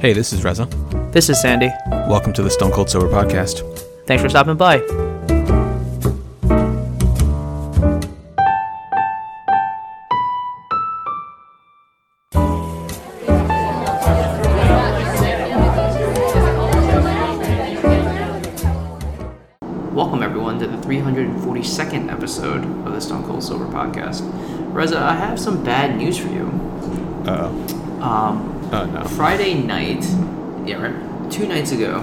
Hey, this is Reza. This is Sandy. Welcome to the Stone Cold Sober Podcast. Thanks for stopping by. Friday night, yeah, two nights ago,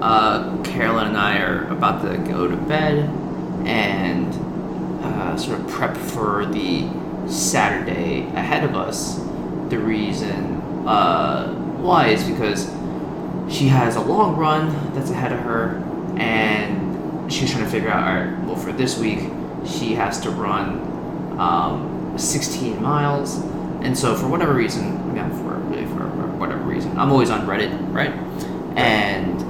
uh, Carolyn and I are about to go to bed and uh, sort of prep for the Saturday ahead of us. The reason uh, why is because she has a long run that's ahead of her, and she's trying to figure out, all right, well, for this week, she has to run um, 16 miles. And so, for whatever reason, yeah, for, really for, for whatever reason, I'm always on Reddit, right? And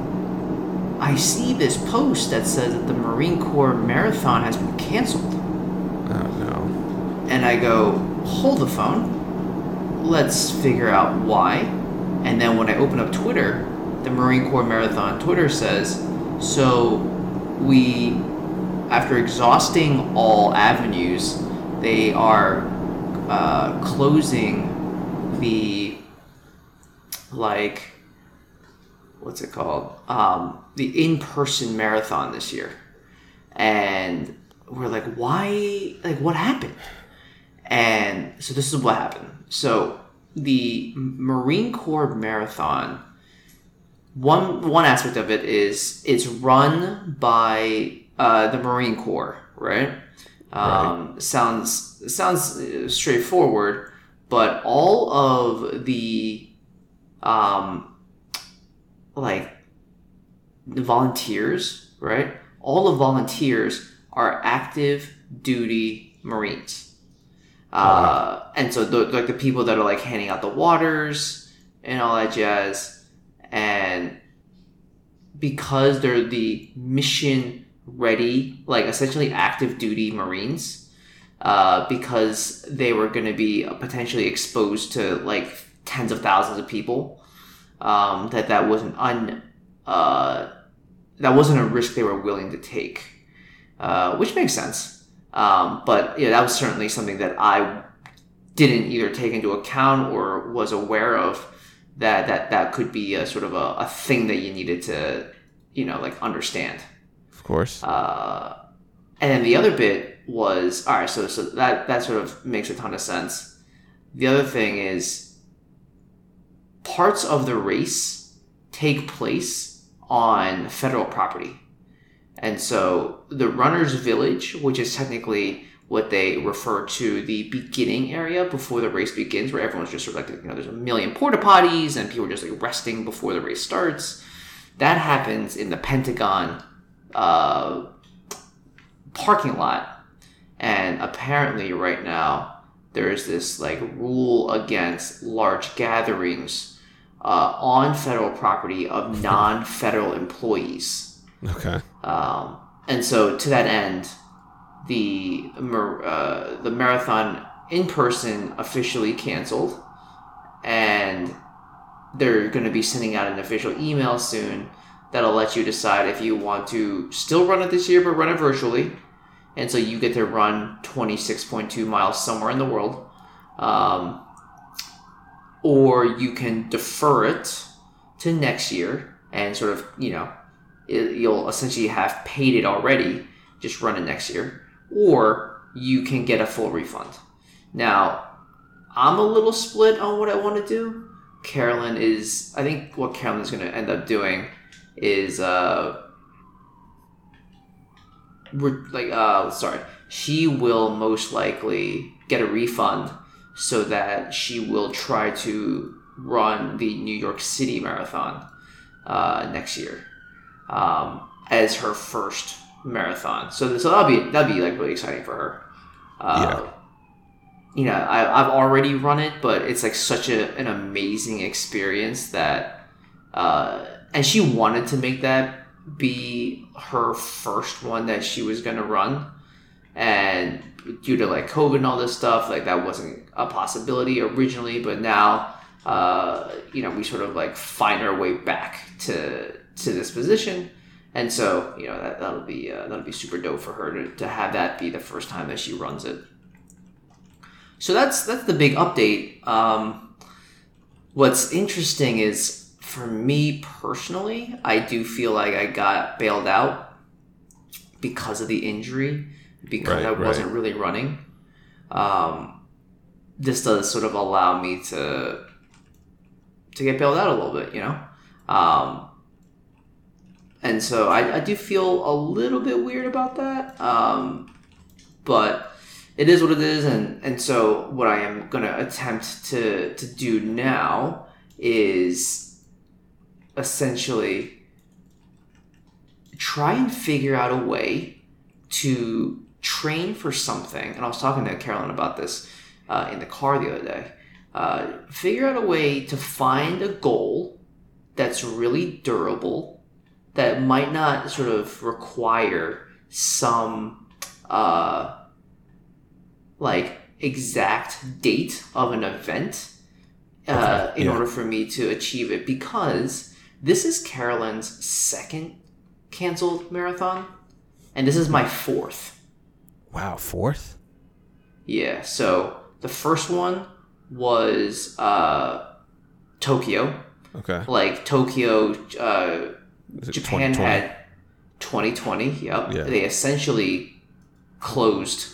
I see this post that says that the Marine Corps marathon has been canceled. Oh no. And I go, hold the phone. Let's figure out why. And then when I open up Twitter, the Marine Corps Marathon Twitter says, so we, after exhausting all avenues, they are uh, closing the, like, what's it called? Um, the in person marathon this year. And we're like, why? Like, what happened? And so this is what happened. So the Marine Corps Marathon, one one aspect of it is it's run by uh, the Marine Corps, right? Um, Sounds sounds uh, straightforward, but all of the um, like the volunteers, right? All the volunteers are active duty Marines. Uh, and so the, like the people that are like handing out the waters and all that jazz and because they're the mission ready like essentially active duty marines uh, because they were going to be potentially exposed to like tens of thousands of people um, that that wasn't un uh, that wasn't a risk they were willing to take uh, which makes sense um, but yeah, that was certainly something that I didn't either take into account or was aware of that that that could be a sort of a, a thing that you needed to you know like understand. Of course. Uh, and then the other bit was all right. So so that that sort of makes a ton of sense. The other thing is parts of the race take place on federal property. And so the runner's village, which is technically what they refer to the beginning area before the race begins, where everyone's just sort of like, you know, there's a million porta potties and people are just like resting before the race starts. That happens in the Pentagon uh, parking lot. And apparently, right now, there is this like rule against large gatherings uh, on federal property of non federal employees. Okay. Um, and so, to that end, the uh, the marathon in person officially canceled, and they're going to be sending out an official email soon that'll let you decide if you want to still run it this year, but run it virtually. And so you get to run 26.2 miles somewhere in the world. Um, or you can defer it to next year and sort of, you know, it, you'll essentially have paid it already, just run it next year. Or you can get a full refund. Now, I'm a little split on what I want to do. Carolyn is, I think what carolyn's going to end up doing is, uh, we're like, uh, sorry, she will most likely get a refund so that she will try to run the New York City Marathon uh, next year um, as her first marathon. So, so that'll be that'll be like really exciting for her. Uh, You know, I, I've already run it, but it's like such a, an amazing experience that, uh, and she wanted to make that be her first one that she was gonna run, and due to like COVID and all this stuff, like that wasn't a possibility originally, but now uh, you know, we sort of like find our way back to to this position. And so, you know, that, that'll be uh, that'll be super dope for her to, to have that be the first time that she runs it. So that's that's the big update. Um, what's interesting is for me personally, I do feel like I got bailed out because of the injury, because Right, I wasn't right. really running. Um, this does sort of allow me to to get bailed out a little bit, you know. Um, and so I, I do feel a little bit weird about that. Um, but it is what it is, and and so what I am gonna attempt to to do now is essentially try and figure out a way to train for something. And I was talking to Carolyn about this uh, in the car the other day. Uh, figure out a way to find a goal that's really durable, that might not sort of require some uh, like exact date of an event uh, Okay, in yeah. order for me to achieve it because this is Carolyn's second canceled marathon and this is my fourth. Wow, fourth? Yeah, so the first one was uh, Tokyo. Okay. Like Tokyo, uh, Japan 2020? had 2020. Yep. Yeah. They essentially closed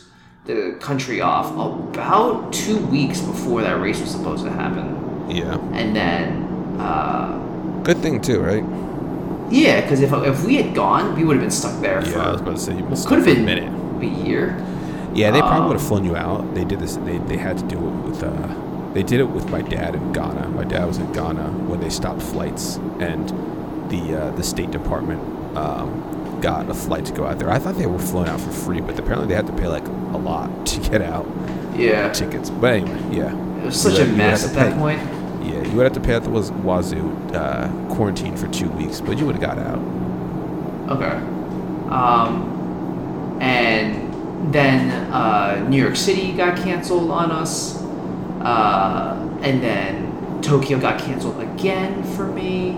the country off about two weeks before that race was supposed to happen, Yeah. and then. Uh, Good thing too, right? yeah, because if, if we had gone, we would have been stuck there Yeah, I was for about to say you could have been a minute. A year. Yeah, they probably Um, would have flown you out. They did this. They, they had to do it with. Uh, they did it with my dad in Ghana. My dad was in Ghana when they stopped flights, and the uh, the State Department um, got a flight to go out there. I thought they were flown out for free, but apparently they had to pay like a lot to get out Yeah, tickets. But anyway, yeah, it was such You a would- you would mess at that pay. point. yeah, you would have to pay at the was Wazoo uh, quarantine for two weeks, but you would have got out. Okay. Um, and then uh, New York City got canceled on us. Uh, and then Tokyo got canceled again for me.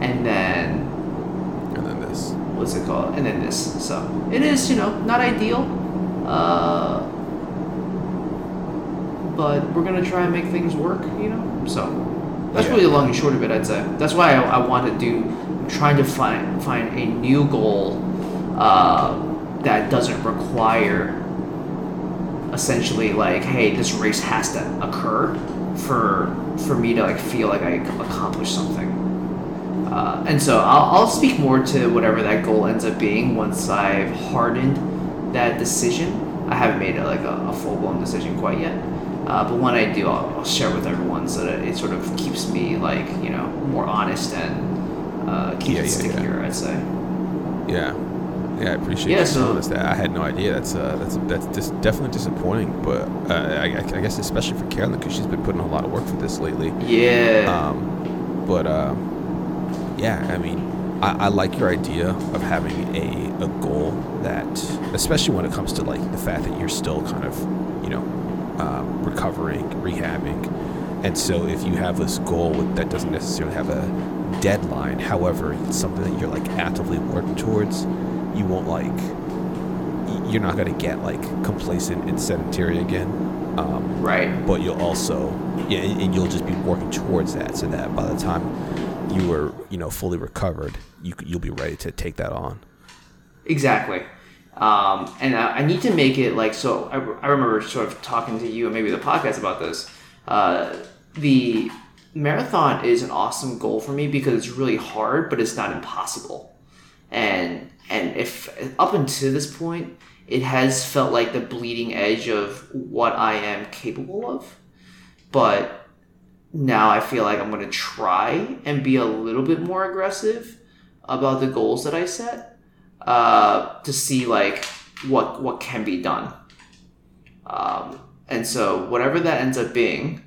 And then, And then this. what's it called? And then this. So it is, you know, not ideal. Uh, but we're going to try and make things work, you know? So that's Yeah. really the long and short of it, I'd say. That's why I, I want to do, I'm trying to find, find a new goal uh, that doesn't require essentially like, hey, this race has to occur for for me to like feel like I accomplished something. Uh, and so I'll, I'll speak more to whatever that goal ends up being once I've hardened that decision. I haven't made it like a, a full blown decision quite yet. Uh, but when I do, I'll, I'll share with everyone so that it sort of keeps me like you know more honest and uh, keeps Yeah, it yeah, yeah. stickier. I'd say. Yeah, yeah, I appreciate Yeah, you so- telling that. I had no idea. That's uh, that's that's dis- definitely disappointing. But uh, I, I guess especially for Carolyn because she's been putting a lot of work for this lately. Yeah. Um, but uh, yeah, I mean, I, I like your idea of having a, a goal that, especially when it comes to like the fact that you're still kind of, you know, um, recovering, rehabbing, and so if you have this goal that doesn't necessarily have a deadline, however, it's something that you're like actively working towards, you won't like, you're not gonna get like complacent and sedentary again. Um, right. but you'll also yeah and you'll just be working towards that so that by the time you are you know fully recovered you you'll be ready to take that on Exactly. Um, and I, I need to make it like so. I, I remember sort of talking to you and maybe the podcast about this. Uh, the marathon is an awesome goal for me because it's really hard, but it's not impossible. And and if up until this point, it has felt like the bleeding edge of what I am capable of, but now I feel like I'm going to try and be a little bit more aggressive about the goals that I set uh, to see like what what can be done. Um, and so whatever that ends up being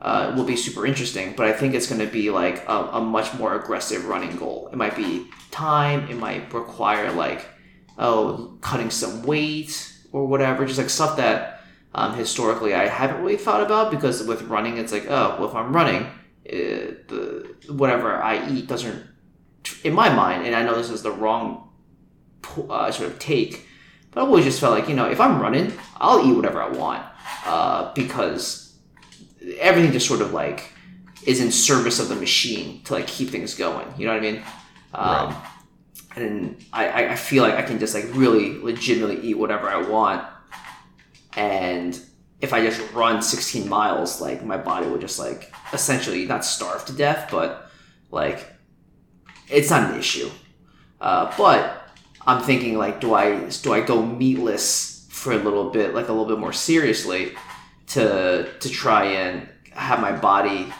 uh, will be super interesting. But I think it's going to be like a, a much more aggressive running goal. It might be time. It might require like oh cutting some weight or whatever, just like stuff that um, historically I haven't really thought about because with running it's like oh well if I'm running uh, the whatever I eat doesn't, in my mind, and I know this is the wrong uh, sort of take, but I always just felt like you know if I'm running, I'll eat whatever I want uh, because everything just sort of like is in service of the machine to like keep things going. You know what I mean? Um, Right. And I, I feel like I can just like really legitimately eat whatever I want, and if I just run 16 miles, like my body will just like essentially not starve to death, but like it's not an issue. Uh, but I'm thinking like, do I do I go meatless for a little bit, like a little bit more seriously, to to try and have my body,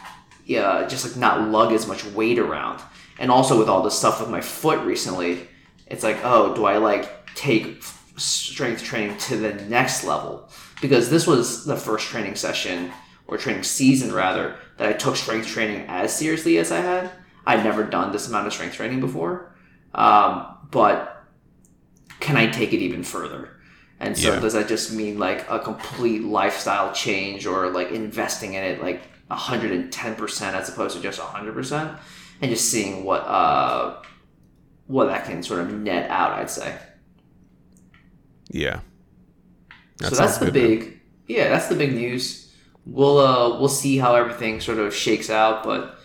yeah, just like not lug as much weight around, and also with all this stuff with my foot recently, it's like, oh, do I like take strength training to the next level? Because this was the first training session or training season rather that I took strength training as seriously as I had. I'd never done this amount of strength training before, um, but can I take it even further? And so Yeah. does that just mean like a complete lifestyle change or like investing in it like 110% as opposed to just 100% and just seeing what uh what that can sort of net out, I'd say. Yeah. That so that's the big yeah, that's the big news. We'll uh we'll see how everything sort of shakes out, but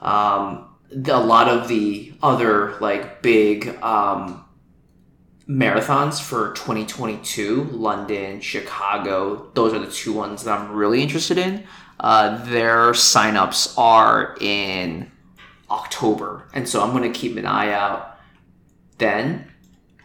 um the, a lot of the other like big um marathons for 2022 london chicago those are the two ones that i'm really interested in uh, their signups are in october and so i'm going to keep an eye out then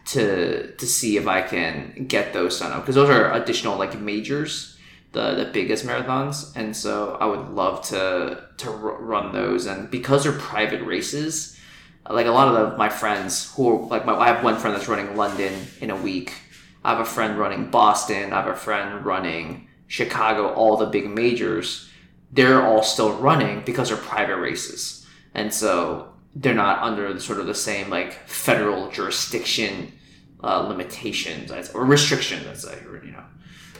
to to see if i can get those done up because those are additional like majors the the biggest marathons and so i would love to to run those and because they're private races like a lot of the, my friends who are like my, I have one friend that's running London in a week. I have a friend running Boston. I have a friend running Chicago. All the big majors, they're all still running because they're private races, and so they're not under sort of the same like federal jurisdiction uh, limitations or restrictions. I'd say, or, you know,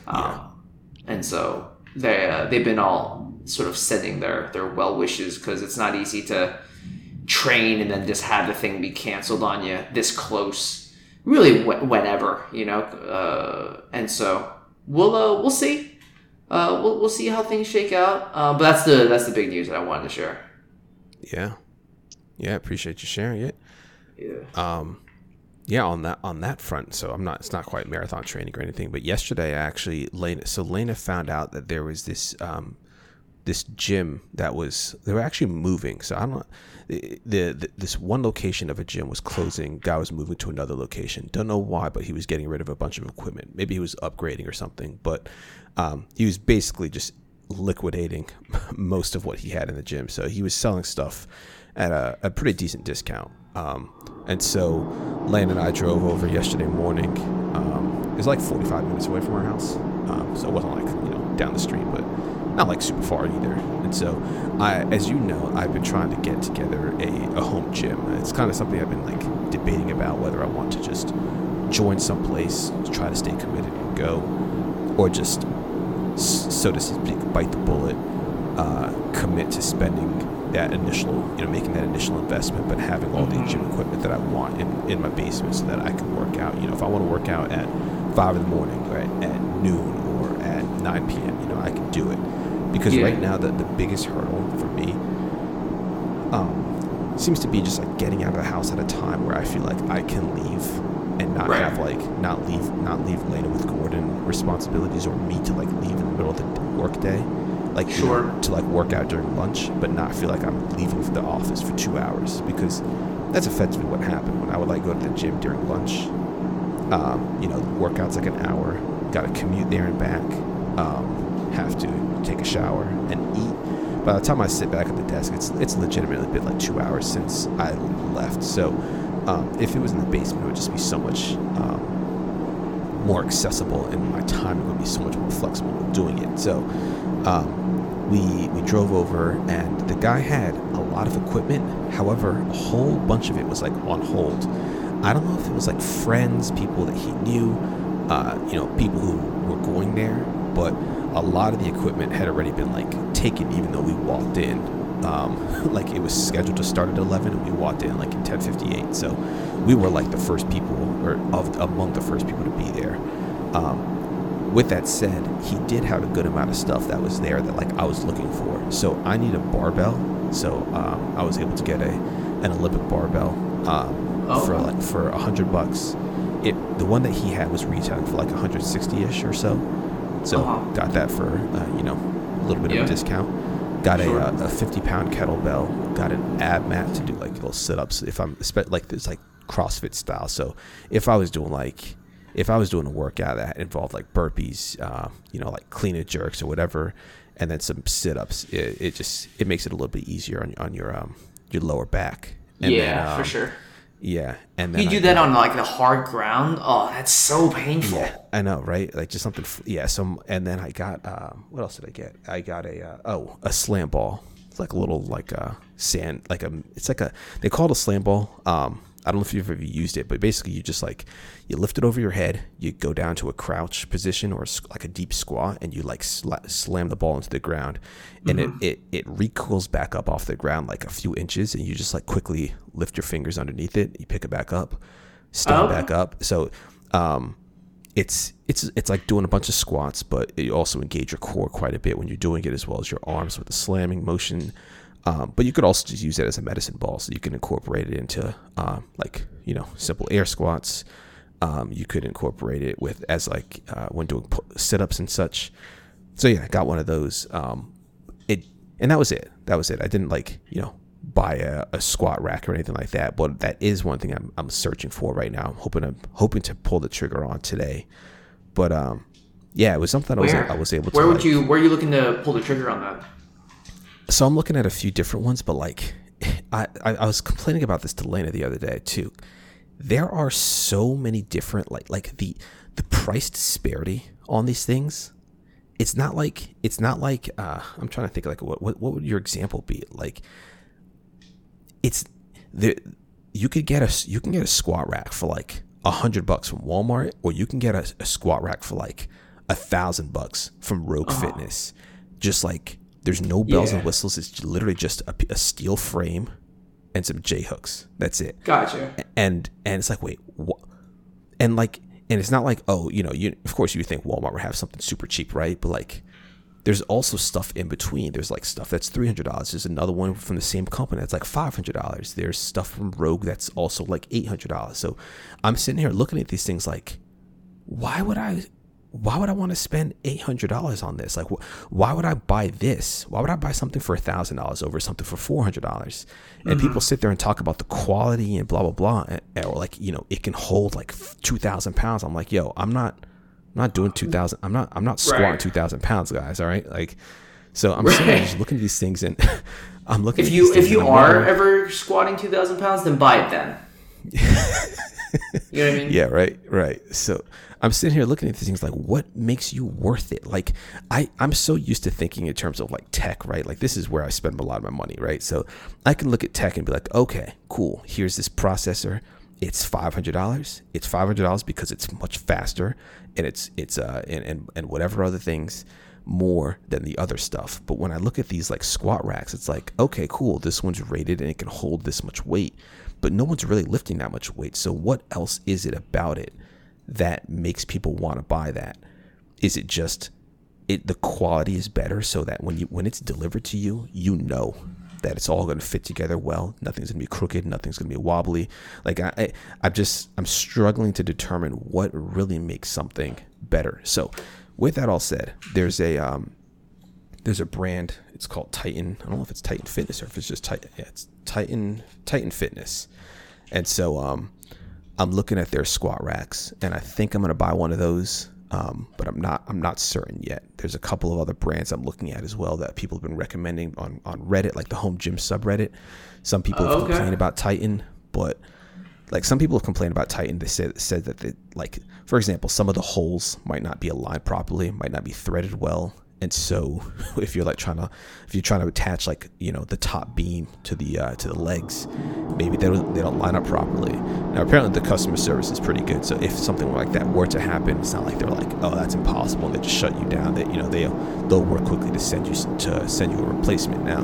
um, and so they uh, they've been all sort of sending their their well wishes because it's not easy to train and then just have the thing be canceled on you this close really wh- whenever you know uh, and so we'll uh, we'll see. Uh, we'll, we'll see how things shake out. Uh, but that's the that's the big news that I wanted to share Yeah. Yeah, appreciate you sharing it. yeah Um, yeah, on that on that front. So I'm not. It's not quite marathon training or anything. But yesterday, I actually, Lena. So Lena found out that there was this um, this gym that was they were actually moving. So I don't know. The, the, this one location of a gym was closing. Guy was moving to another location. Don't know why, but he was getting rid of a bunch of equipment. Maybe he was upgrading or something. But um, he was basically just liquidating most of what he had in the gym. So he was selling stuff at a, a pretty decent discount. Um, and so Lena and I drove over yesterday morning. Um, it was like 45 minutes away from our house. Um, so it wasn't like, you know, down the street, but not like super far either. And so I, as you know, I've been trying to get together a, a home gym. It's kind of something I've been like debating about whether I want to just join someplace, try to stay committed and go, or just, so to speak, bite the bullet, uh, commit to spending that initial, you know, making that initial investment, but having all the gym equipment that I want in, in my basement so that I can work out. You know, if I want to work out at five in the morning, or at, at noon, or at 9 p.m., you know, I can do it. Because Yeah. right now, the, the biggest hurdle for me um, seems to be just like getting out of the house at a time where I feel like I can leave and not Right. have like not leave not leave Lena with Gordon responsibilities or me to like leave in the middle of the work day. Like you know, Sure. to like work out during lunch, but not feel like I'm leaving the office for two hours because that's effectively what happened when I would like go to the gym during lunch. Um, you know, workouts like an hour, got to commute there and back, um, have to take a shower and eat. By the time I sit back at the desk, it's it's legitimately been like two hours since I left. So um, if it was in the basement, it would just be so much um, more accessible, and my timing would be so much more flexible doing it. So um, we we drove over, and the guy had a lot of equipment. However, a whole bunch of it was like on hold. I don't know if it was like friends, people that he knew, uh, you know, people who were going there but a lot of the equipment had already been like taken, even though we walked in. Um, like it was scheduled to start at 11, and we walked in like in 10:58. So we were like the first people, or of among the first people to be there. Um, with that said, he did have a good amount of stuff that was there that like I was looking for. So I need a barbell. So um, I was able to get a an Olympic barbell um, Oh. for like for a hundred bucks. It the one that he had was retailing for like 160 ish or so. So Uh-huh. got that for uh, you know a little bit Yeah. of a discount. Got a, uh, a 50 pound kettlebell. Got an ab mat to do like little sit ups. If I'm like this like CrossFit style. So if I was doing like if I was doing a workout that involved like burpees, uh, you know, like clean and jerks or whatever, and then some sit ups, it, it just it makes it a little bit easier on on your um your lower back. And yeah, then, for um, sure. Yeah, and then You I do that on like the hard ground. Oh, that's so painful. Yeah, I know, right? Like just something. Yeah. Some, and then I got. Um, what else did I get? I got a. Uh, oh, a slam ball. It's like a little like a sand. Like a. It's like a. They call it a slam ball. Um, I don't know if you've ever used it, but basically you just like you lift it over your head. You go down to a crouch position or like a deep squat, and you like sla- slam the ball into the ground, and it, it it recoils back up off the ground like a few inches, and you just like quickly lift your fingers underneath it. You pick it back up, stand back up. So. Um, it's it's it's like doing a bunch of squats, but you also engage your core quite a bit when you're doing it, as well as your arms with the slamming motion. Um, but you could also just use it as a medicine ball, so you can incorporate it into um, like you know simple air squats. Um, you could incorporate it with as like uh, when doing sit-ups and such. So yeah, I got one of those. Um, it and that was it. That was it. I didn't like you know buy a, a squat rack or anything like that. But that is one thing I'm, I'm searching for right now. I'm hoping to hoping to pull the trigger on today. But um, yeah, it was something I was I was able to. Where would like- you? Where are you looking to pull the trigger on that? So I'm looking at a few different ones, but like I, I, I was complaining about this to Lena the other day too. There are so many different like like the the price disparity on these things. It's not like it's not like uh, I'm trying to think like what, what what would your example be like? It's the you could get a you can get a squat rack for like a hundred bucks from Walmart, or you can get a, a squat rack for like a thousand bucks from Rogue Fitness. Just like there's no bells and whistles. It's literally just a steel frame and some J hooks. That's it. Gotcha. and and it's like wait what and like and it's not like oh you know you of course you think walmart would have something super cheap right? But like there's also stuff in between. There's like stuff that's $300 there's another one from the same company that's like $500 there's stuff from rogue that's also like $800 so i'm sitting here looking at these things like why would i why would I want to spend eight hundred dollars on this? Like, wh- why would I buy this? Why would I buy something for thousand dollars over something for four hundred dollars? And mm-hmm. people sit there and talk about the quality and blah blah blah, and- or like you know, it can hold like two thousand pounds. I'm like, yo, I'm not, I'm not doing two thousand. I'm not, I'm not squatting Right. two thousand pounds, guys. All right, like, so I'm sitting there just looking at these things, and I'm looking. If at you if you are wondering- ever squatting two thousand pounds, then buy it then. you know what I mean? Yeah, right, right. So I'm sitting here looking at these things like, what makes you worth it? Like, I I'm so used to thinking in terms of like tech, right? Like this is where I spend a lot of my money, right? So I can look at tech and be like, okay, cool. Here's this processor. It's five hundred dollars. It's five hundred dollars because it's much faster, and it's it's uh and, and and whatever other things more than the other stuff. But when I look at these like squat racks, it's like, okay, cool. This one's rated and it can hold this much weight, but no one's really lifting that much weight. So what else is it about it that makes people want to buy that? Is it just it the quality is better so that when you when it's delivered to you, you know that it's all going to fit together well. Nothing's going to be crooked. Nothing's going to be wobbly. Like I, I, I'm just I'm struggling to determine what really makes something better. So, with that all said, there's a um, there's a brand. It's called Titan. I don't know if it's Titan Fitness or if it's just Titan. Yeah, it's Titan Titan Fitness. And so um, I'm looking at their squat racks, and I think I'm gonna buy one of those. Um, but I'm not. I'm not certain yet. There's a couple of other brands I'm looking at as well that people have been recommending on on Reddit, like the Home Gym subreddit. Some people have Okay. complained about Titan, but like some people have complained about Titan. They said said that they like, for example, some of the holes might not be aligned properly, might not be threaded well, and so if you're like trying to if you're trying to attach like you know the top beam to the uh, to the legs maybe they don't they don't line up properly. Now apparently the customer service is pretty good. So if something like that were to happen it's not like they're like oh that's impossible and they just shut you down that you know they they'll work quickly to send you to send you a replacement. Now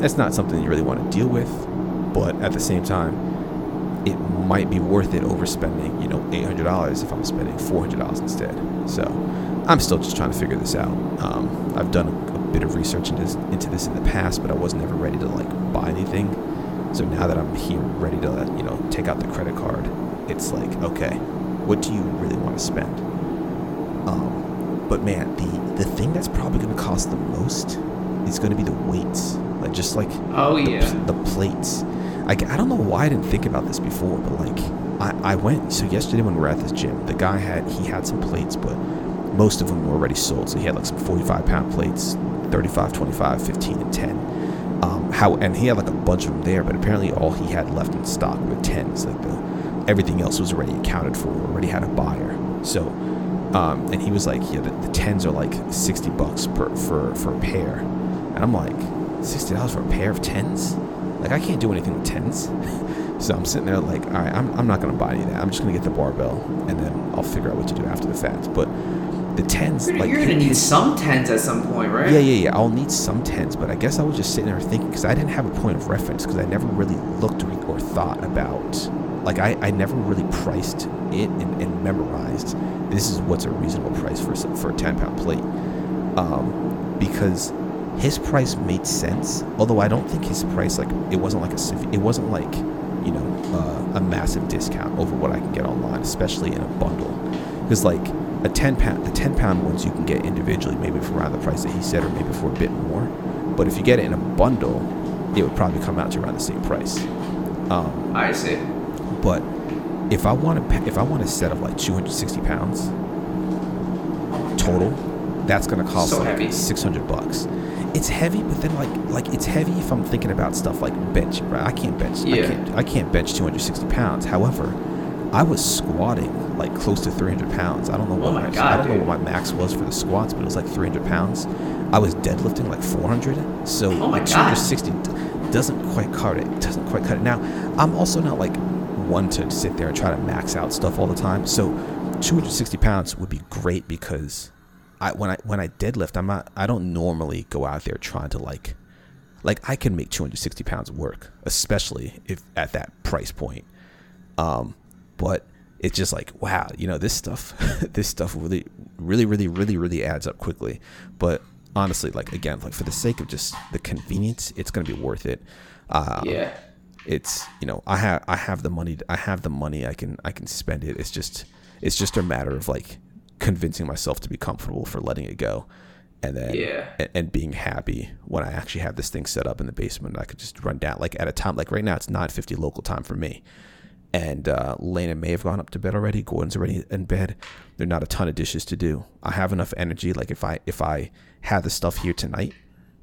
that's not something you really want to deal with but at the same time it might be worth it overspending you know $800 if i'm spending $400 instead. So I'm still just trying to figure this out. Um, I've done a, a, bit of research into this, into this in the past, but I was never ready to like buy anything. So now that I'm here, ready to you know take out the credit card, it's like okay, what do you really want to spend? Um, but man, the the thing that's probably going to cost the most is going to be the weights, like just like oh the, yeah, the plates. Like I don't know why I didn't think about this before, but like I, I went so yesterday when we were at this gym, the guy had he had some plates, but most of them were already sold. So he had like some 45 pound plates, 35, 25, 15, and 10. Um, how and he had like a bunch of them there, but apparently all he had left in stock were 10s. Like the everything else was already accounted for, already had a buyer. So, um, and he was like, yeah, the, the 10s are like 60 bucks per for for a pair, and I'm like, 60 dollars for a pair of 10s? Like I can't do anything with 10s. so I'm sitting there like, all right, I'm, I'm not gonna buy any of that. I'm just gonna get the barbell, and then I'll figure out what to do after the fact. But the tens. You're, like, you're gonna need some tens at some point, right? Yeah, yeah, yeah. I'll need some tens, but I guess I was just sitting there thinking because I didn't have a point of reference because I never really looked or thought about. Like I, I never really priced it and, and memorized. This is what's a reasonable price for for a ten pound plate, um, because his price made sense. Although I don't think his price like it wasn't like a it wasn't like you know uh, a massive discount over what I can get online, especially in a bundle. Because like a 10 pound the 10 pound ones you can get individually maybe for around the price that he said or maybe for a bit more. But if you get it in a bundle it would probably come out to around the same price. Um, i see. but if i want to if i want a set of like 260 pounds total that's going to cost so like heavy. 600 bucks. It's heavy but then like like it's heavy if i'm thinking about stuff like bench right? I can't bench yeah. i can't i can't bench 260 pounds. However I was squatting like close to 300 pounds. I don't know what oh my, my God, I don't dude. know what my max was for the squats, but it was like 300 pounds. I was deadlifting like 400, so oh 260 doesn't quite cut it. Doesn't quite cut it. Now, I'm also not like one to sit there and try to max out stuff all the time. So 260 pounds would be great because I when I when I deadlift, I'm not. I don't normally go out there trying to like like I can make 260 pounds work, especially if at that price point. Um, but it's just like wow you know this stuff this stuff really really really really really adds up quickly. But honestly like again like for the sake of just the convenience it's going to be worth it. Um, yeah. it's you know i have i have the money i have the money i can i can spend it. It's just it's just a matter of like convincing myself to be comfortable for letting it go and then yeah. and, and, being happy when i actually have this thing set up in the basement i could just run down. Like at a time like right now it's 9.50 local time for me and uh, Lena may have gone up to bed already. Gordon's already in bed. There are not a ton of dishes to do. I have enough energy. Like if I if I had the stuff here tonight,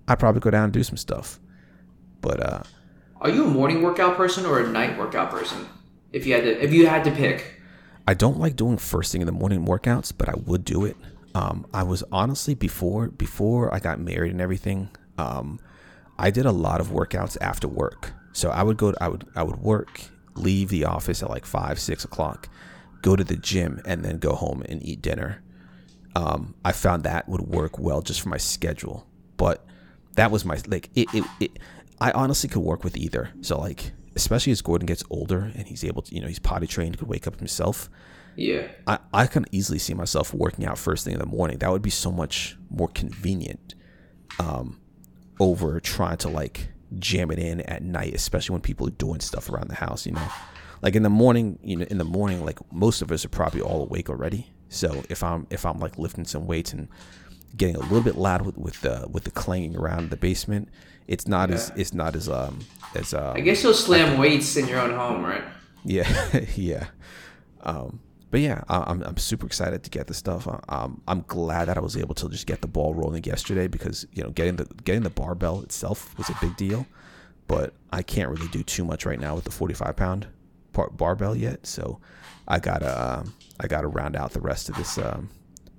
I'd probably go down and do some stuff. But uh, are you a morning workout person or a night workout person? If you had to if you had to pick, I don't like doing first thing in the morning workouts, but I would do it. Um, I was honestly before before I got married and everything. Um, I did a lot of workouts after work. So I would go. To, I would I would work leave the office at like five, six o'clock, go to the gym, and then go home and eat dinner. Um, I found that would work well just for my schedule. But that was my like it, it, it I honestly could work with either. So like especially as Gordon gets older and he's able to you know he's potty trained, could wake up himself. Yeah. I, I can easily see myself working out first thing in the morning. That would be so much more convenient um, over trying to like jam it in at night, especially when people are doing stuff around the house, you know. Like in the morning, you know, in the morning, like most of us are probably all awake already. So if I'm if I'm like lifting some weights and getting a little bit loud with with the with the clanging around the basement, it's not yeah. as it's not as um as um, I guess you'll slam weights in your own home, right? Yeah, yeah. Um, but yeah, I'm I'm super excited to get the stuff. Um, I'm glad that I was able to just get the ball rolling yesterday because you know getting the getting the barbell itself was a big deal, but I can't really do too much right now with the 45 pound bar- barbell yet. So I gotta um, I gotta round out the rest of this um,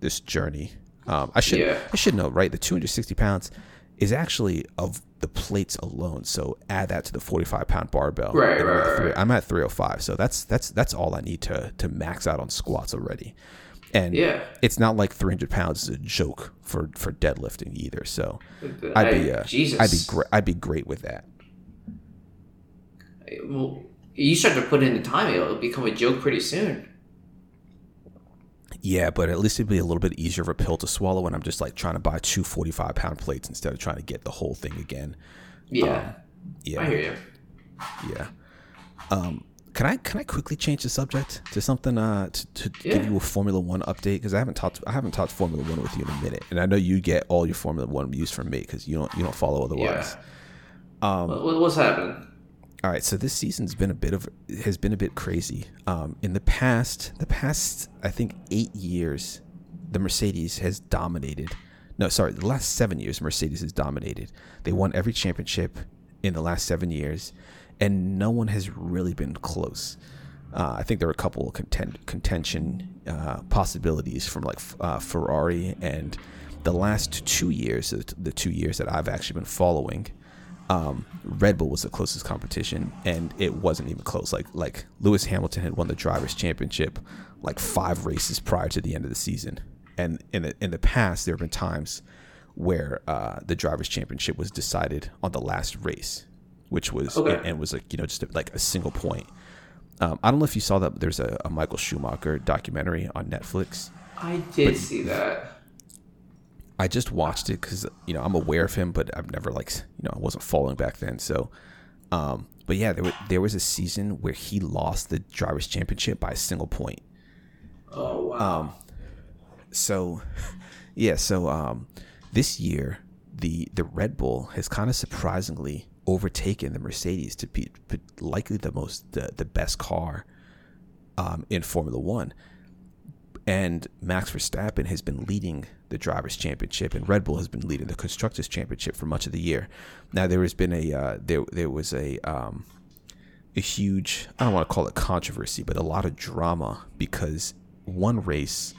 this journey Um, I should Yeah. I should know, right? The 260 pounds is actually of the plates alone. So add that to the 45 pound barbell. Right, and I'm, at right, three- I'm at 305. So that's that's that's all I need to to max out on squats already. And Yeah. it's not like 300 pounds is a joke for for deadlifting either. So I- I'd be uh, Jesus. I'd be great. I'd be great with that. Well, you start to put in the time, it'll become a joke pretty soon. Yeah, but at least it'd be a little bit easier of a pill to swallow when I'm just like trying to buy two 45 pound plates instead of trying to get the whole thing again. Yeah, Yeah. I hear you. Yeah. Um, can I can I quickly change the subject to something uh to, to Yeah. give you a Formula One update because I haven't talked I haven't talked Formula One with you in a minute, and I know you get all your Formula One views from me because you don't you don't follow otherwise. Yeah. Um, what, what's happening? All right, so this season's been a bit of has been a bit crazy. Um, in the past, the past I think eight years, the Mercedes has dominated. No, sorry, the last seven years, Mercedes has dominated. They won every championship in the last seven years, and no one has really been close. Uh, I think there are a couple of content, contention uh, possibilities from like uh, Ferrari and the last two years, the two years that I've actually been following um, Red Bull was the closest competition, and it wasn't even close. Like like Lewis Hamilton had won the drivers' championship like five races prior to the end of the season, and in the in the past there have been times where uh, the drivers' championship was decided on the last race, which was Okay. and, and was like you know just like a single point. Um, I don't know if you saw that. There's a, a Michael Schumacher documentary on Netflix. I did see that. I just watched it because you know I'm aware of him, but I've never like you know I wasn't following back then. So, um, but yeah, there was there was a season where he lost the drivers' championship by a single point. Oh wow. So, yeah, so um, this year the the Red Bull has kind of surprisingly overtaken the Mercedes to be be likely the most the, the best car um, in Formula One. And Max Verstappen has been leading the drivers' championship, and Red Bull has been leading the constructors' championship for much of the year. Now there has been a uh, there there was a um, a huge I don't want to call it controversy, but a lot of drama because one race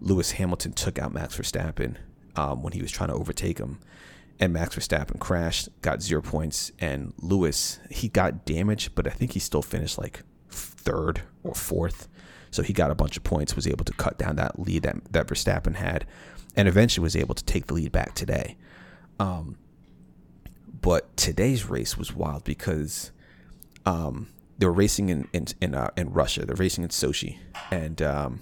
Lewis Hamilton took out Max Verstappen um, when he was trying to overtake him, and Max Verstappen crashed, got zero points, and Lewis he got damaged, but I think he still finished like third or fourth, so he got a bunch of points, was able to cut down that lead that that Verstappen had, and eventually was able to take the lead back today. Um, but today's race was wild because um, they were racing in in in, uh, in Russia. They're racing in Sochi, and um,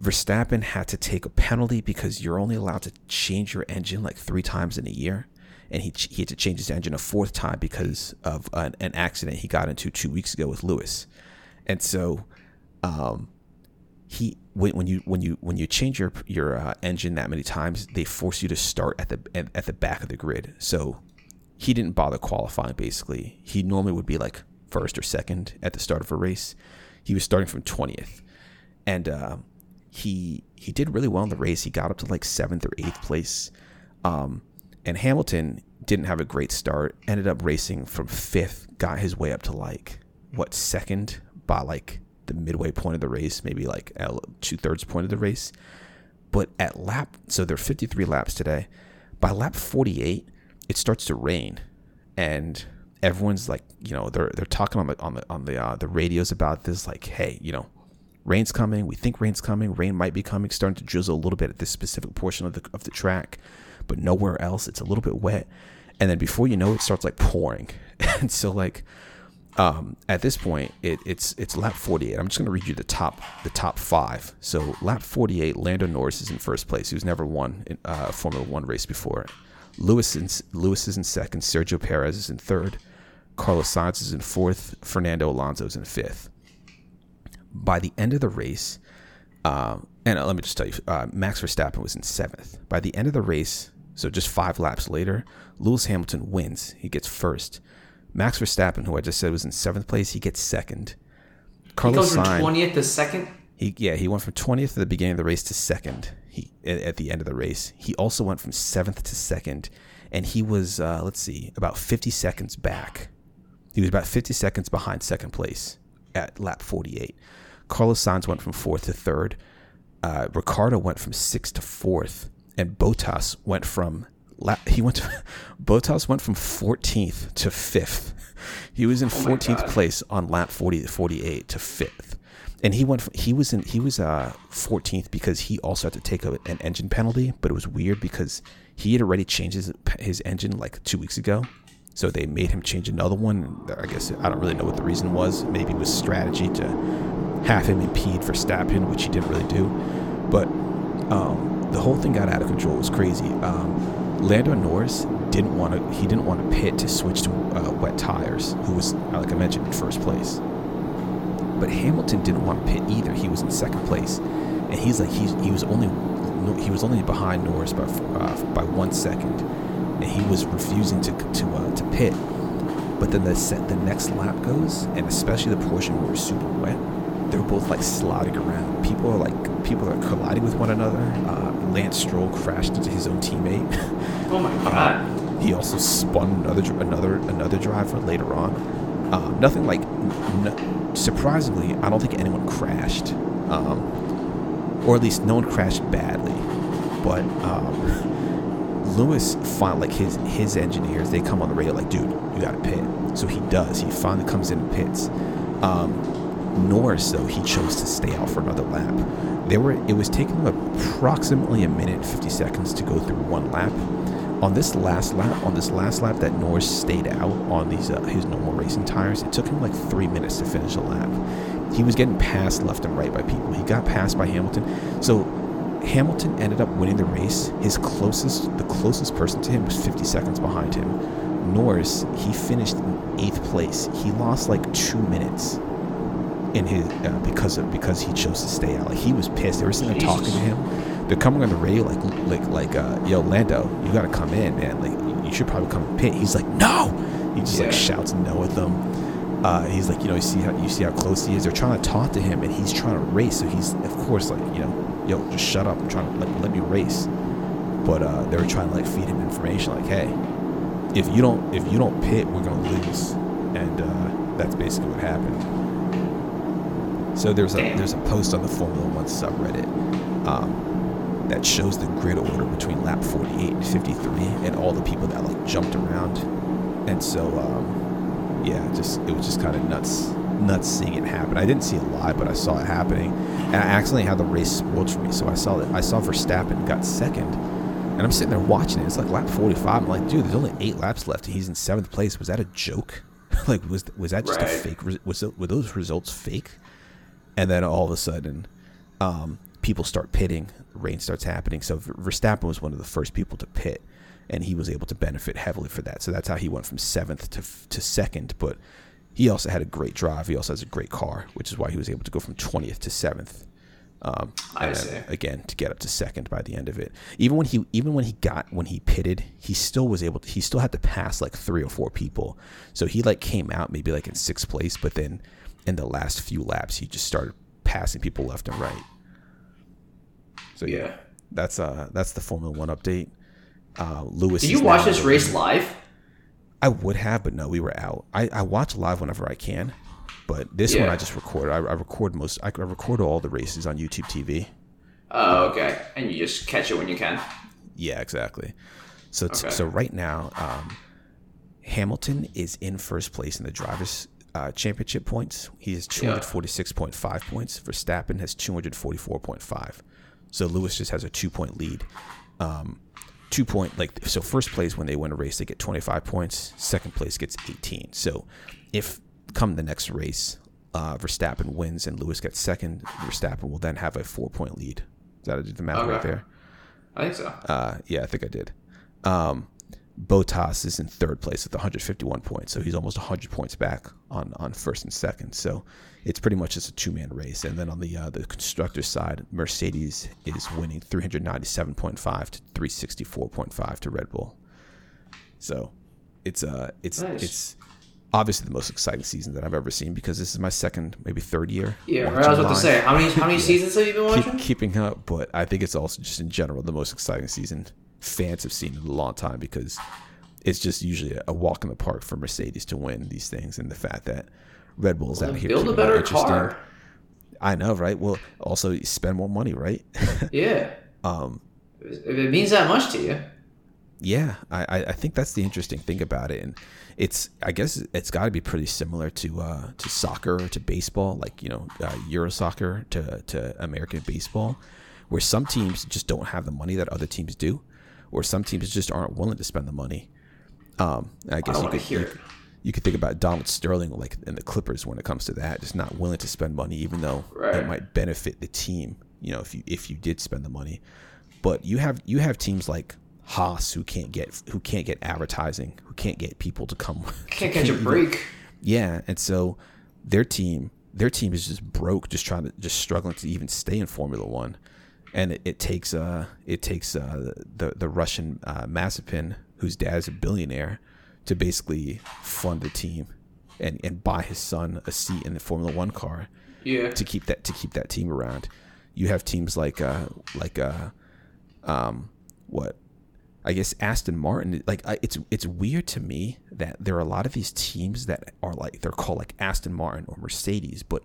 Verstappen had to take a penalty because you're only allowed to change your engine like three times in a year, and he he had to change his engine a fourth time because of an, an accident he got into two weeks ago with Lewis, and so. Um, he when, when you when you when you change your your uh, engine that many times, they force you to start at the at, the back of the grid. So he didn't bother qualifying. Basically, he normally would be like first or second at the start of a race. He was starting from twentieth, and uh, he he did really well in the race. He got up to like seventh or eighth place. Um, and Hamilton didn't have a great start. Ended up racing from fifth, got his way up to like what second by like the midway point of the race, maybe like two thirds point of the race. But at lap, so there are 53 laps today. By lap 48, it starts to rain, and everyone's like, you know, they're they're talking on the on the on the uh, the radios about this, like, hey, you know, rain's coming. We think rain's coming. Rain might be coming. Starting to drizzle a little bit at this specific portion of the of the track, but nowhere else. It's a little bit wet, and then before you know it, it starts like pouring, and so like um, at this point, it, it's it's lap 48. I'm just going to read you the top the top five. So lap 48, Lando Norris is in first place. Who's never won uh, a Formula One race before. Lewis in, Lewis is in second. Sergio Perez is in third. Carlos Sainz is in fourth. Fernando Alonso is in fifth. By the end of the race, uh, and let me just tell you, uh, Max Verstappen was in seventh. By the end of the race, so just five laps later, Lewis Hamilton wins. He gets first. Max Verstappen, who I just said was in seventh place, he gets second. he Carlos goes from twentieth to second. he yeah, he went from twentieth at the beginning of the race to second. He at, the end of the race, he also went from seventh to second, and he was uh, let's see, about fifty seconds back. He was about fifty seconds behind second place at lap forty-eight. Carlos Sainz went from fourth to third. uh, Ricciardo went from sixth to fourth, and Bottas went from he went to, Bottas went from 14th to fifth. He was in Oh 14th God. place on lap 40 48 to fifth, and he went. He was in. He was uh 14th because he also had to take a, an engine penalty, but it was weird because he had already changed his, his engine like two weeks ago. So they made him change another one. I guess I don't really know what the reason was. Maybe it was strategy to have him impede for Verstappen, which he didn't really do. But um, the whole thing got out of control. It was crazy. Um, Lando Norris didn't want to. He didn't want to pit to switch to uh, wet tires. Who was, like I mentioned, in first place. But Hamilton didn't want to pit either. He was in second place, and he's like he's he was only he was only behind Norris by uh, by one second, and he was refusing to to uh, to pit. But then the set the next lap goes, and especially the portion where it's super wet, they're both like sliding around. People are like people are colliding with one another. Uh, Lance Stroll crashed into his own teammate. Oh my god. he also spun another another another driver later on. Um, nothing like, n- surprisingly, I don't think anyone crashed, um, or at least no one crashed badly. But um, Lewis finally, like his his engineers, they come on the radio like, dude, you got to pit. So he does. He finally comes in and pits. Um, Norris, though, he chose to stay out for another lap. They were. It was taking approximately a minute and fifty seconds to go through one lap. On this last lap, on this last lap that Norris stayed out on these uh, his normal racing tires, it took him like three minutes to finish a lap. He was getting passed left and right by people. He got passed by Hamilton. So Hamilton ended up winning the race. His closest, the closest person to him was 50 seconds behind him. Norris, he finished in eighth place. He lost like two minutes in his uh, because of because he chose to stay out. Like he was pissed. They were sitting there talking to him. They're coming on the radio like like like uh, yo Lando, you gotta come in, man. Like you- should probably come pit. He's like no. He just like shouts no at them. Uh, he's like, you know, you see how you see how close he is. They're trying to talk to him, and he's trying to race. So he's, of course, like, you know, yo, just shut up. I'm trying to let, let me race. But uh, they were trying to like feed him information, like, hey, if you don't if you don't pit, we're gonna lose, and uh, that's basically what happened. So there's a Damn. there's a post on the Formula One subreddit um, that shows the grid order between lap 48 and 53, and all the people that like jumped around, and so um, yeah, just it was just kind of nuts nuts seeing it happen. I didn't see it live, but I saw it happening, and I accidentally had the race spoiled for me. So I saw that I saw Verstappen got second, and I'm sitting there watching it. It's like lap 45. I'm like, dude, there's only eight laps left, and he's in seventh place. Was that a joke? like, was was that just a fake? Was it, were those results fake? And then all of a sudden, um, people start pitting. Rain starts happening. So Verstappen was one of the first people to pit, and he was able to benefit heavily for that. So that's how he went from seventh to to second. But he also had a great drive. He also has a great car, which is why he was able to go from twentieth to seventh. Um, I see. again to get up to second by the end of it. Even when he even when he got when he pitted, he still was able to he still had to pass like three or four people. So he like came out maybe like in sixth place, but then in the last few laps he just started passing people left and right. So yeah, Yeah. that's uh that's the Formula One update. Uh, Lewis. Did you watch this race live? I would have, but no, we were out. I, I watch live whenever I can, but this one I just record. I, I record most. I, I record all the races on YouTube TV. Oh, okay. And you just catch it when you can. Yeah, exactly. So Okay. so right now, um, Hamilton is in first place in the drivers' uh, championship points. He has two hundred forty six point five points. Verstappen has two hundred forty four point five. So Lewis just has a two point lead. Um, two point like so first place when they win a race they get 25 points second place gets 18 so if come the next race uh, Verstappen wins and Lewis gets second Verstappen will then have a four point lead is that I did the math right there I think so. uh, yeah, I think I did. Um, Bottas is in third place with 151 points, so he's almost 100 points back on, on first and second. So it's pretty much just a two man race. And then on the uh, the constructor side, Mercedes is winning 397.5 to 364.5 to Red Bull. So it's uh it's Nice. it's obviously the most exciting season that I've ever seen because this is my second, maybe third year. Yeah. I was about to say, how many how many seasons have you been watching? keep, keeping up, but I think it's also just in general the most exciting season fans have seen in a long time because it's just usually a, a walk in the park for Mercedes to win these things, and the fact that Red Bull's out here Build a better car. I know, right? Well, also you spend more money, right? Yeah. um, If it means that much to you. yeah, I, I I think that's the interesting thing about it, and it's I guess it's got to be pretty similar to uh, to soccer or to baseball, like you know uh, Euro soccer to to American baseball, where some teams just don't have the money that other teams do, or some teams just aren't willing to spend the money. Um, I I guess don't you could you, you could think about Donald Sterling like in the Clippers when it comes to that, just not willing to spend money, even though Right. it might benefit the team. You know, if you if you did spend the money, but you have you have teams like Haas who can't get who can't get advertising, who can't get people to come. Can't catch a break. Yeah, and so their team their team is just broke, just trying to just struggling to even stay in Formula One, and it, it takes uh it takes uh the the Russian uh, whose dad is a billionaire, to basically fund the team, and and buy his son a seat in the Formula One car Yeah. to keep that to keep that team around. You have teams like uh like uh um what I guess Aston Martin like I, it's it's weird to me that there are a lot of these teams that are like they're called like Aston Martin or Mercedes, but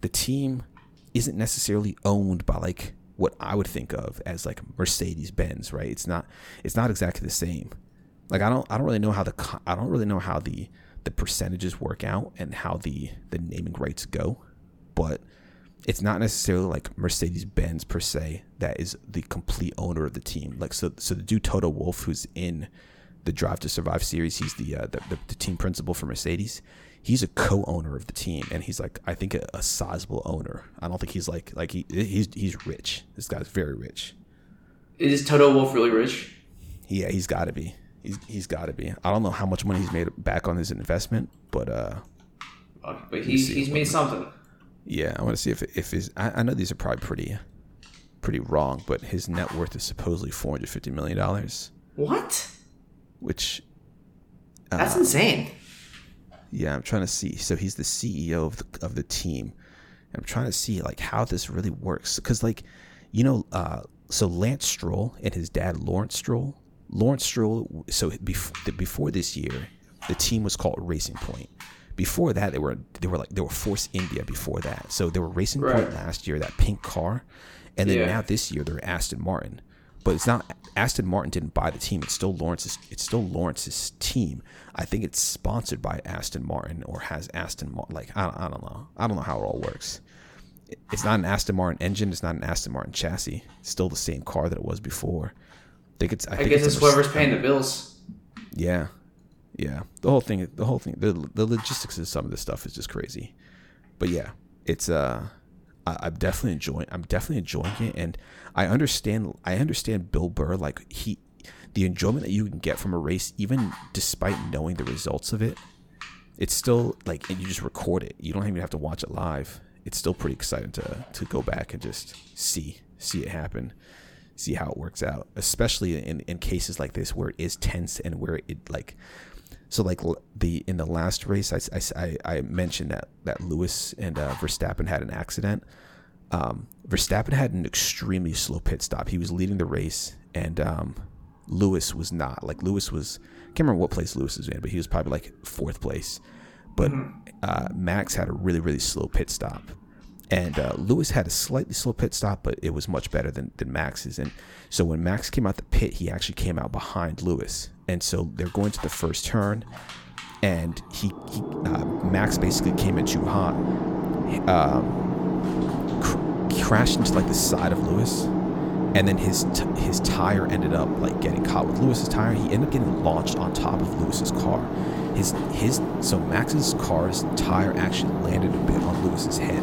the team isn't necessarily owned by like what I would think of as like Mercedes Benz, right? It's not it's not exactly the same. Like I don't I don't really know how the I don't really know how the the percentages work out and how the the naming rights go, but it's not necessarily like Mercedes Benz per se that is the complete owner of the team. Like so, so the dude Toto Wolff, who's in the Drive to Survive series, he's the uh, the, the, the team principal for Mercedes. He's a co-owner of the team, and he's like I think a, a sizable owner. I don't think he's like like he he's he's rich. This guy's very rich. Is Toto Wolff really rich? Yeah, he's got to be. He's he's got to be. I don't know how much money he's made back on his investment, but uh, Uh, But he's, he's made something. Yeah, I want to see if if his. I, I know these are probably pretty, pretty wrong, but his net worth is supposedly four hundred fifty million dollars, What? which, That's Uh, insane. Yeah, I'm trying to see. So he's the CEO of the of the team. I'm trying to see like how this really works, because like, you know, uh, so Lance Stroll and his dad Lawrence Stroll. Lawrence Stroll. So before before this year, the team was called Racing Point. Before that, they were they were like they were Force India. Before that, so they were Racing Point last year, that pink car, and then Yeah. now this year they're Aston Martin. But it's not Aston Martin didn't buy the team. It's still Lawrence's. It's still Lawrence's team. I think it's sponsored by Aston Martin or has Aston Martin. Like I, I don't know. I don't know how it all works. It's not an Aston Martin engine. It's not an Aston Martin chassis. It's still the same car that it was before. I think it's. I, I think guess it's it's whoever's paying the bills. yeah, yeah. The whole thing, the whole thing, the the logistics of some of this stuff is just crazy. But yeah, it's uh, I, I'm definitely enjoying. I'm definitely enjoying it, and I understand. I understand Bill Burr. Like he, the enjoyment that you can get from a race, even despite knowing the results of it, it's still like, and you just record it. You don't even have to watch it live. It's still pretty exciting to to go back and just see see it happen see how it works out, especially in, in cases like this where it is tense and where it like, so like the in the last race, I, I, I- I mentioned that that Lewis and uh, Verstappen had an accident. Um, Verstappen had an extremely slow pit stop. He was leading the race, and um, Lewis was not. Like Lewis was, I can't remember what place Lewis was in, but he was probably like fourth place. But uh, Max had a really really slow pit stop, and uh, Lewis had a slightly slow pit stop, but it was much better than, than Max's. And so when Max came out the pit, he actually came out behind Lewis. And so they're going to the first turn, and he, he uh, Max basically came in too hot, um, cr- crashed into like the side of Lewis, and then his t- his tire ended up like getting caught with Lewis's tire. He ended up getting launched on top of Lewis's car. His his so Max's car's tire actually landed a bit on Lewis's head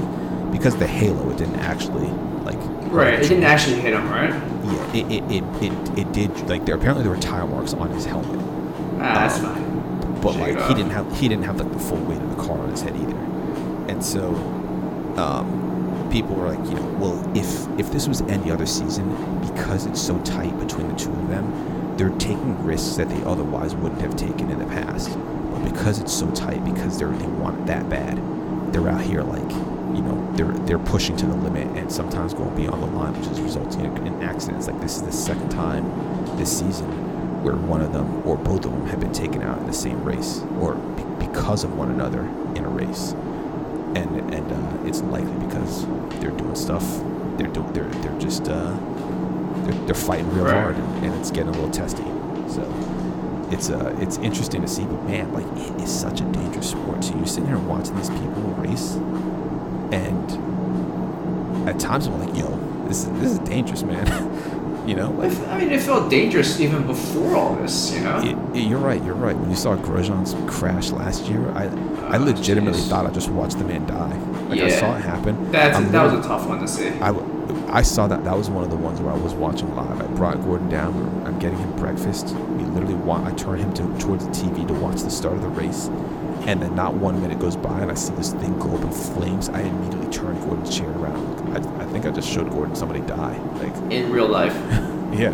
because the halo it didn't actually like Right. It didn't actually hit him, right? yeah it it, it, it, it did like there apparently there were tire marks on his helmet Ah, that's Um, fine. but Shake like he didn't have he didn't have like the full weight of the car on his head either and so um, people were like you know well if if this was any other season because it's so tight between the two of them they're taking risks that they otherwise wouldn't have taken in the past but because it's so tight because they're they want it that bad they're out here like you know they're they're pushing to the limit and sometimes going beyond the line which is resulting in, in accidents like this is the second time this season where one of them or both of them have been taken out in the same race or be- because of one another in a race and and uh, it's likely because they're doing stuff. They're doing. They're they're just. Uh, they're, they're fighting real Right. hard, and, and it's getting a little testy. So it's uh it's interesting to see, but man, like it is such a dangerous sport. So you're sitting here watching these people race, and at times I'm like, yo, this is this is dangerous, man. you know, like I mean, it felt dangerous even before all this, you know? it, it- you're right, you're right. When you saw Grosjean's crash last year, I I Oh, legitimately jeez. thought I just watched the man die. Like I saw it happen. That's I'm that was a tough one to see. I, I saw that. That was one of the ones where I was watching live. I brought Gordon down. I'm getting him breakfast. We literally want. I turned him to, towards the TV to watch the start of the race, and then not one minute goes by, and I see this thing go up in flames. I immediately turn Gordon's chair around. I, I think I just showed Gordon somebody die. Like, In real life. yeah,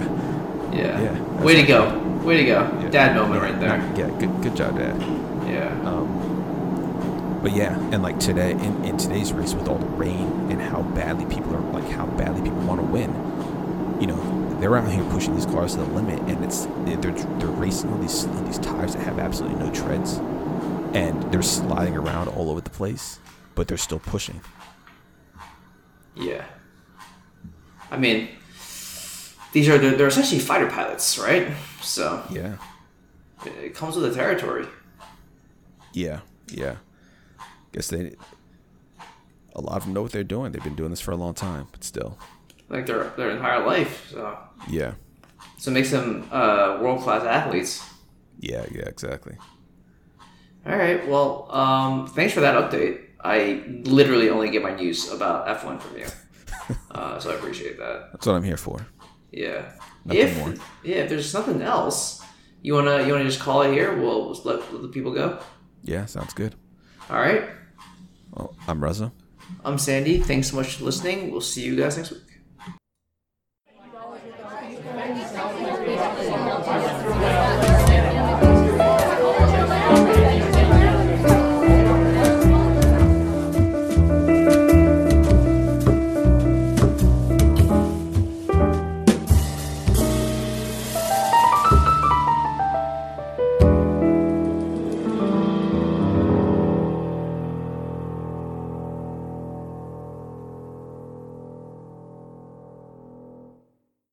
Yeah. Yeah, Way to go. Way to go. yeah. Dad moment Yeah, right there. nah, yeah, good, good job, Dad. Yeah. Um, but yeah, and like today, in, in today's race with all the rain and how badly people are, like how badly people want to win, you know, they're out here pushing these cars to the limit, and it's they're they're racing on these on these tires that have absolutely no treads, and they're sliding around all over the place, but they're still pushing. Yeah. I mean, these are they're, they're essentially fighter pilots, right? So Yeah, it, comes with the territory. yeah, yeah. Guess they. A lot of them know what they're doing. They've been doing this for a long time, but still, Like their their entire life. So yeah, so it makes them uh, world class athletes. yeah, yeah, exactly. All right. Well, um, thanks for that update. I literally only get my news about F1 from you, uh, so I appreciate that. That's what I'm here for. Yeah. Nothing if more. yeah, if there's nothing else, you wanna you wanna just call it here. We'll just let, let the people go. Yeah, sounds good. All right. Well, I'm Reza. I'm Sandy. Thanks so much for listening. We'll see you guys next week. Thank